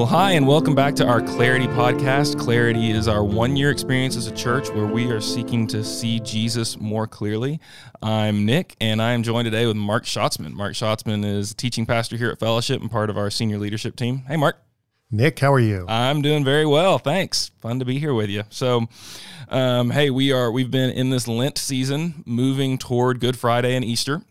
Well, hi, and welcome back to our Clarity podcast. Clarity is our one year experience as a church where we are seeking to see Jesus more clearly. I'm Nick, and I am joined today with Mark Schatzman. Mark Schatzman is teaching pastor here at Fellowship and part of our senior leadership team. Hey, Mark. Nick, how are you? I'm doing very well, thanks. Fun to be here with you. So, um, hey, we are we've been in this Lent season, moving toward Good Friday and Easter,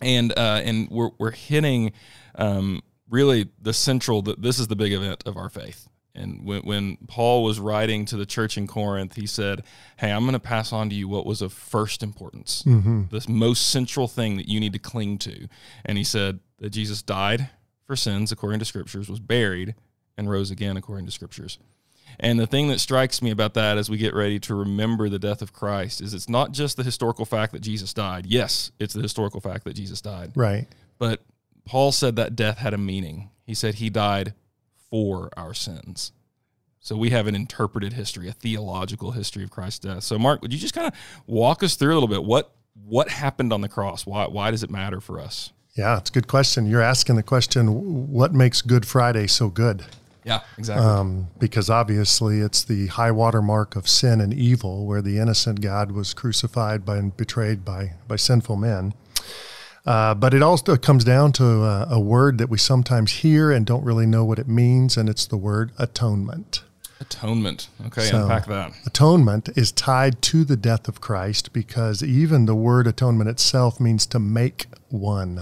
and uh, and we're we're hitting um, really the central that this is the big event of our faith. And when, when Paul was writing to the church in Corinth, he said, Hey, I'm going to pass on to you what was of first importance, mm-hmm. this most central thing that you need to cling to. And he said that Jesus died for sins according to scriptures, was buried, and rose again according to scriptures. And the thing that strikes me about that as we get ready to remember the death of Christ is it's not just the historical fact that Jesus died. Yes, it's the historical fact that Jesus died. Right. But Paul said that death had a meaning. He said he died for our sins. So we have an interpreted history, a theological history of Christ's death. So Mark, would you just kind of walk us through a little bit what what happened on the cross? Why why does it matter for us? Yeah, it's a good question. You're asking the question, what makes Good Friday so good? Yeah, exactly. Um, because obviously it's the high water mark of sin and evil, where the innocent God was crucified by and betrayed by by sinful men. Uh, but it also comes down to a, a, word that we sometimes hear and don't really know what it means, and it's the word atonement. Atonement. Okay, so, unpack that. Atonement is tied to the death of Christ because even the word atonement itself means to make one.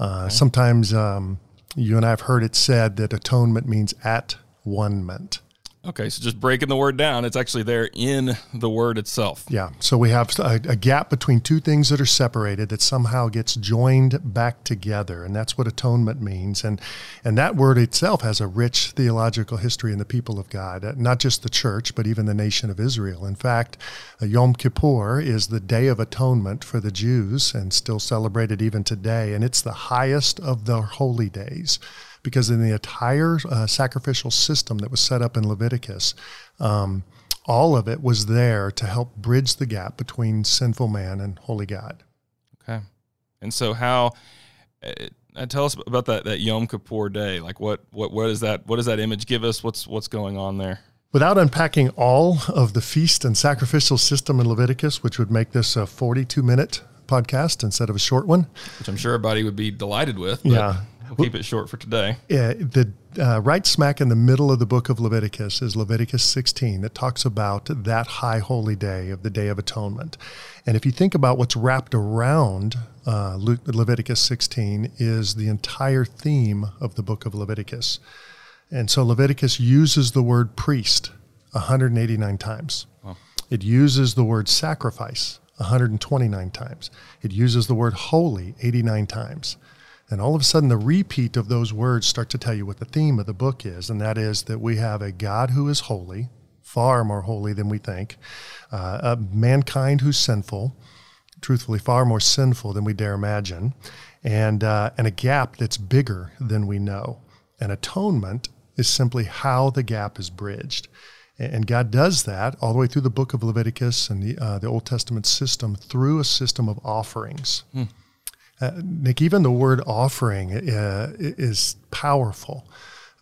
Uh, okay. Sometimes um, you and I have heard it said that atonement means at one meant. Okay, so just breaking the word down, it's actually there in the word itself. Yeah. So we have a, a, gap between two things that are separated that somehow gets joined back together, and that's what atonement means. And and that word itself has a rich theological history in the people of God, uh, not just the church, but even the nation of Israel. In fact, uh, Yom Kippur is the day of atonement for the Jews, and still celebrated even today. And it's the highest of the holy days because in the entire uh, sacrificial system that was set up in Leviticus, um, all of it was there to help bridge the gap between sinful man and holy God. Okay. And so, how, uh, tell us about that, that Yom Kippur day. Like, what, what, what is that? What does that image give us? What's, what's going on there? Without unpacking all of the feast and sacrificial system in Leviticus, which would make this a 42 minute podcast instead of a short one. Which I'm sure everybody would be delighted with. Yeah. We'll keep it short for today. Yeah, the uh, right smack in the middle of the book of Leviticus is Leviticus 16 that talks about that high holy day of the Day of Atonement. And if you think about what's wrapped around uh, Le- Leviticus 16 is the entire theme of the book of Leviticus. And so Leviticus uses the word priest 189 times. It uses the word sacrifice 129 times. It uses the word holy 89 times. And all of a sudden, the repeat of those words start to tell you what the theme of the book is, and that is that we have a God who is holy, far more holy than we think, uh, a mankind who's sinful, truthfully, far more sinful than we dare imagine, and, uh, and a gap that's bigger than we know. And atonement is simply how the gap is bridged. And God does that all the way through the book of Leviticus and the, uh, the Old Testament system through a system of offerings. Hmm. Uh, Nick, even the word offering uh, is powerful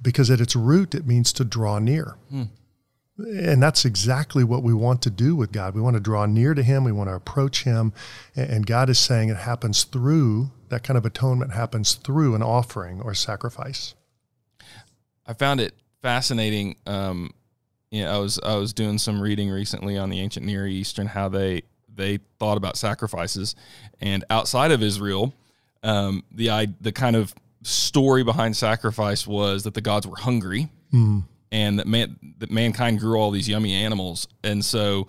because at its root it means to draw near. Hmm. And that's exactly what we want to do with God. We want to draw near to Him, we want to approach Him. And God is saying it happens through that kind of atonement, happens through an offering or sacrifice. I found it fascinating. Um, you know, I was I was doing some reading recently on the ancient Near East and how they they thought about sacrifices. And outside of Israel, um, the the kind of story behind sacrifice was that the gods were hungry, mm. and that man that mankind grew all these yummy animals, and so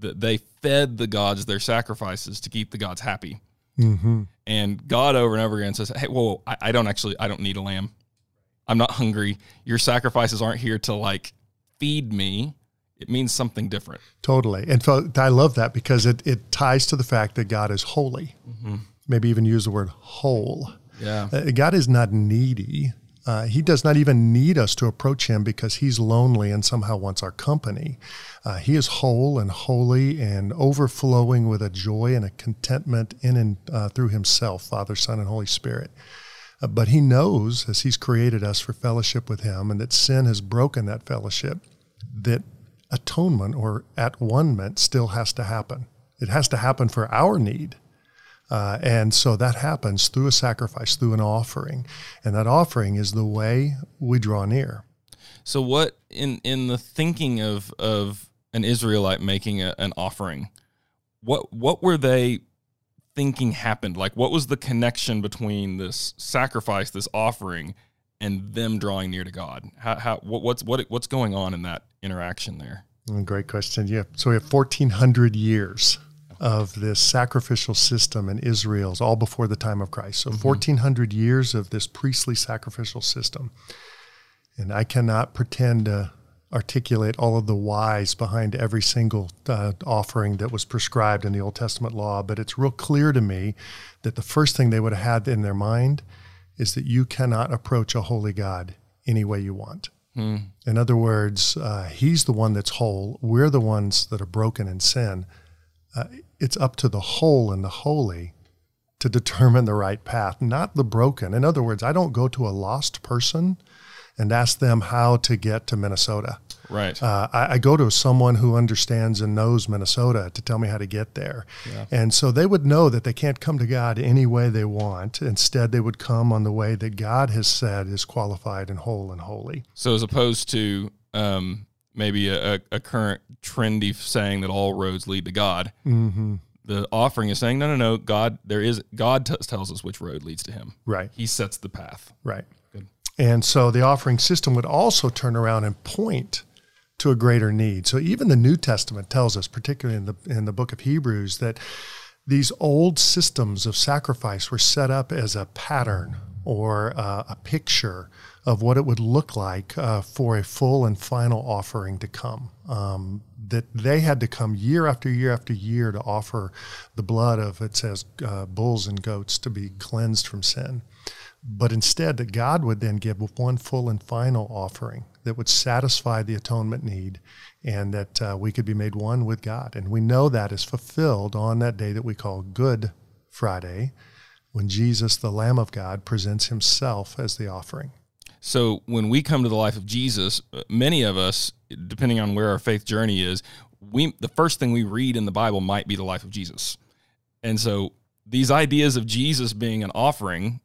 that they fed the gods their sacrifices to keep the gods happy. Mm-hmm. And God over and over again says, "Hey, whoa, I, I don't actually, I don't need a lamb. I'm not hungry. Your sacrifices aren't here to like feed me it means something different. Totally. And so I love that because it, it ties to the fact that God is holy. Mm-hmm. Maybe even use the word whole. Yeah. Uh, God is not needy. Uh, he does not even need us to approach him because he's lonely and somehow wants our company. Uh, he is whole and holy and overflowing with a joy and a contentment in and uh, through himself, Father, Son, and Holy Spirit. Uh, but he knows, as he's created us for fellowship with him, and that sin has broken that fellowship, that atonement or at one meant still has to happen. It has to happen for our need. Uh, and so that happens through a sacrifice, through an offering. And that offering is the way we draw near. So, what in, in the thinking of, of an Israelite making a, an offering, what, what were they thinking happened? Like, what was the connection between this sacrifice, this offering, and them drawing near to God? How, how what, what's what what's going on in that interaction there? Mm, great question. Yeah. So we have 1,400 years of this sacrificial system in Israel's all before the time of Christ. So mm-hmm. 1,400 years of this priestly sacrificial system. And I cannot pretend to articulate all of the whys behind every single uh, offering that was prescribed in the Old Testament law, but it's real clear to me that the first thing they would have had in their mind is that you cannot approach a holy God any way you want. Hmm. In other words, uh, He's the one that's whole. We're the ones that are broken in sin. Uh, it's up to the whole and the holy to determine the right path, not the broken. In other words, I don't go to a lost person and ask them how to get to Minnesota. Right. Uh, I, I, go to someone who understands and knows Minnesota to tell me how to get there. Yeah. And so they would know that they can't come to God any way they want. Instead, they would come on the way that God has said is qualified and whole and holy. So as opposed to um, maybe a, a, current trendy saying that all roads lead to God. Mm-hmm. The offering is saying, no, no, no. God, there is God t- tells us which road leads to Him. Right. He sets the path. Right. Good. And so the offering system would also turn around and point to a greater need. So even the New Testament tells us, particularly in the in the book of Hebrews, that these old systems of sacrifice were set up as a pattern or uh, a picture of what it would look like uh, for a full and final offering to come. Um, that they had to come year after year after year to offer the blood of, it says, uh, bulls and goats to be cleansed from sin. But instead, that God would then give one full and final offering that would satisfy the atonement need and that uh, we could be made one with God. And we know that is fulfilled on that day that we call Good Friday when Jesus, the Lamb of God, presents himself as the offering. So when we come to the life of Jesus, uh, many of us, depending on where our faith journey is, we the first thing we read in the Bible might be the life of Jesus. And so these ideas of Jesus being an offering,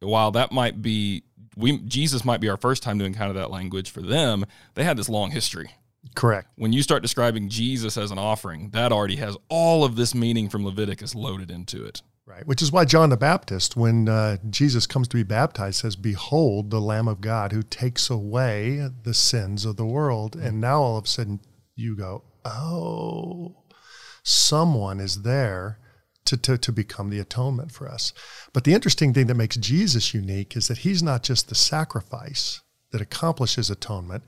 while that might be we Jesus might be our first time to encounter that language for them, they had this long history. Correct. When you start describing Jesus as an offering, that already has all of this meaning from Leviticus loaded into it. Right, which is why John the Baptist, when uh, Jesus comes to be baptized, says, Behold the Lamb of God who takes away the sins of the world. And now all of a sudden you go, Oh, someone is there to, to, to become the atonement for us. But the interesting thing that makes Jesus unique is that he's not just the sacrifice that accomplishes atonement,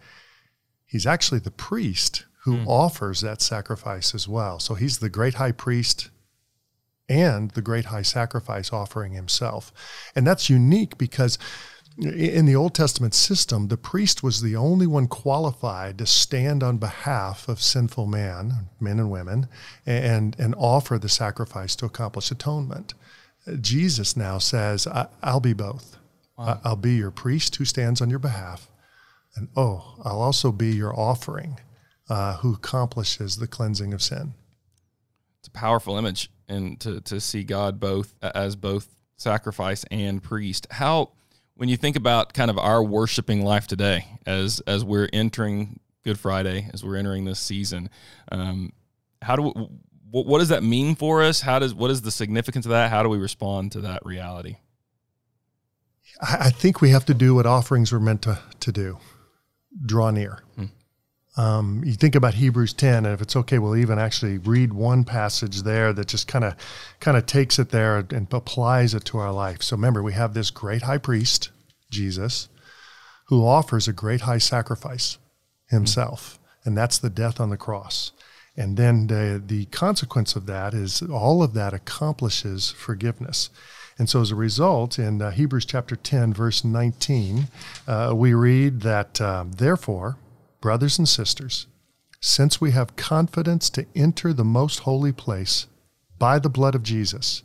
he's actually the priest who mm. offers that sacrifice as well. So he's the great high priest and the great high sacrifice offering himself. And that's unique because in the Old Testament system, the priest was the only one qualified to stand on behalf of sinful man, men and women, and, and offer the sacrifice to accomplish atonement. Jesus now says, I'll be both. Wow. I'll be your priest who stands on your behalf, and oh, I'll also be your offering uh, who accomplishes the cleansing of sin. It's a powerful image and to to see God both as both sacrifice and priest. How when you think about kind of our worshiping life today, as as we're entering Good Friday, as we're entering this season, um, how do we, what, what does that mean for us? How does what is the significance of that? How do we respond to that reality? I think we have to do what offerings were meant to to do: draw near. Um, you think about Hebrews 10, and if it's okay, we'll even actually read one passage there that just kind of kind of takes it there and applies it to our life. So remember, we have this great high priest, Jesus, who offers a great high sacrifice himself, mm-hmm. and that's the death on the cross. And then the, the consequence of that is all of that accomplishes forgiveness. And so, as a result, in uh, Hebrews chapter 10, verse 19, uh, we read that, uh, therefore, brothers and sisters, since we have confidence to enter the most holy place by the blood of Jesus,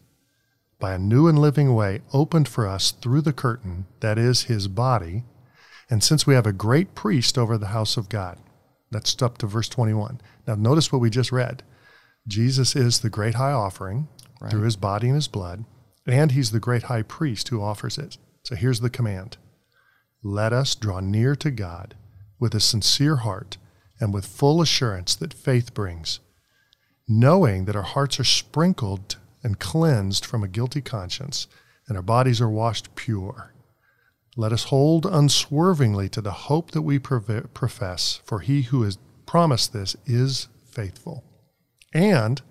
by a new and living way opened for us through the curtain, that is, his body. And since we have a great priest over the house of God, that's up to verse 21. Now, notice what we just read. Jesus is the great high offering right. through his body and his blood, and he's the great high priest who offers it. So here's the command Let us draw near to God with a sincere heart and with full assurance that faith brings, knowing that our hearts are sprinkled and cleansed from a guilty conscience, and our bodies are washed pure. Let us hold unswervingly to the hope that we profess, for he who has promised this is faithful. And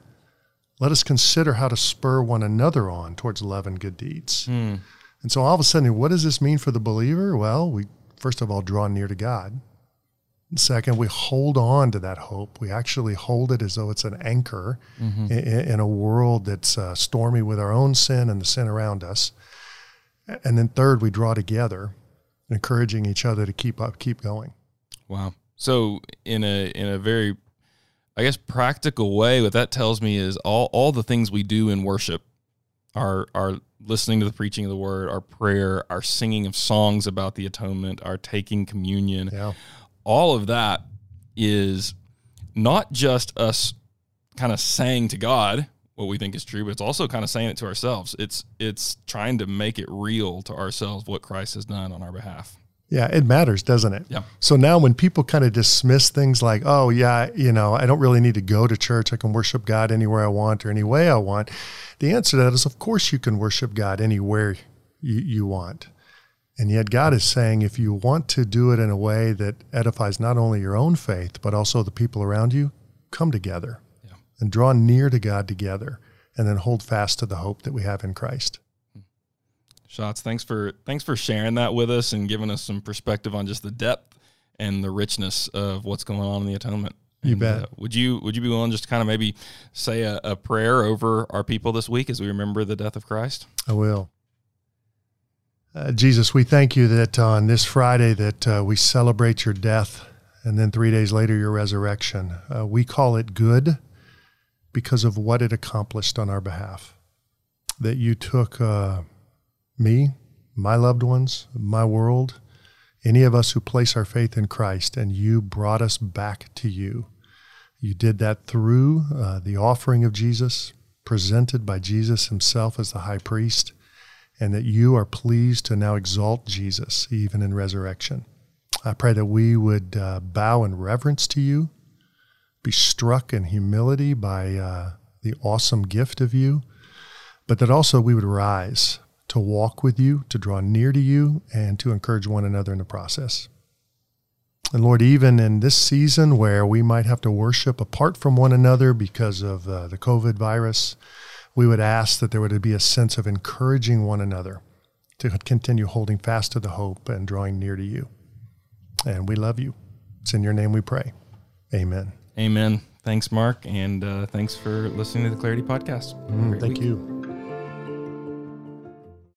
let us consider how to spur one another on towards love and good deeds. Mm. And so all of a sudden, what does this mean for the believer? Well, we first of all draw near to God. Second, we hold on to that hope. We actually hold it as though it's an anchor mm-hmm. in, in, a world that's uh, stormy with our own sin and the sin around us. And then third, we draw together, encouraging each other to keep up, keep going. Wow. So in a in a very I guess practical way, what that tells me is all all the things we do in worship, our our listening to the preaching of the word, our prayer, our singing of songs about the atonement, our taking communion, yeah. all of that is not just us kind of saying to God, what we think is true, but it's also kind of saying it to ourselves. It's it's trying to make it real to ourselves what Christ has done on our behalf. Yeah, it matters, doesn't it? Yeah. So now when people kind of dismiss things like, oh, yeah, you know, I don't really need to go to church. I can worship God anywhere I want or any way I want. The answer to that is, of course, you can worship God anywhere you, you want. And yet, God is saying if you want to do it in a way that edifies not only your own faith, but also the people around you, come together and draw near to God together and then hold fast to the hope that we have in Christ. Schatz, thanks for thanks for sharing that with us and giving us some perspective on just the depth and the richness of what's going on in the atonement. You and, bet. Uh, would you would you be willing just to kind of maybe say a, a prayer over our people this week as we remember the death of Christ? I will. Uh, Jesus, we thank you that on this Friday that uh, we celebrate your death and then three days later your resurrection. Uh, we call it good because of what it accomplished on our behalf. That you took uh, me, my loved ones, my world, any of us who place our faith in Christ, and you brought us back to you. You did that through uh, the offering of Jesus, presented by Jesus himself as the high priest, and that you are pleased to now exalt Jesus even in resurrection. I pray that we would uh, bow in reverence to you be struck in humility by uh, the awesome gift of you, but that also we would rise to walk with you, to draw near to you, and to encourage one another in the process. And Lord, even in this season where we might have to worship apart from one another because of uh, the COVID virus, we would ask that there would be a sense of encouraging one another to continue holding fast to the hope and drawing near to you. And we love you. It's in your name we pray. Amen. Amen. Thanks, Mark, and uh, thanks for listening to the Clarity Podcast. Mm, thank week. you.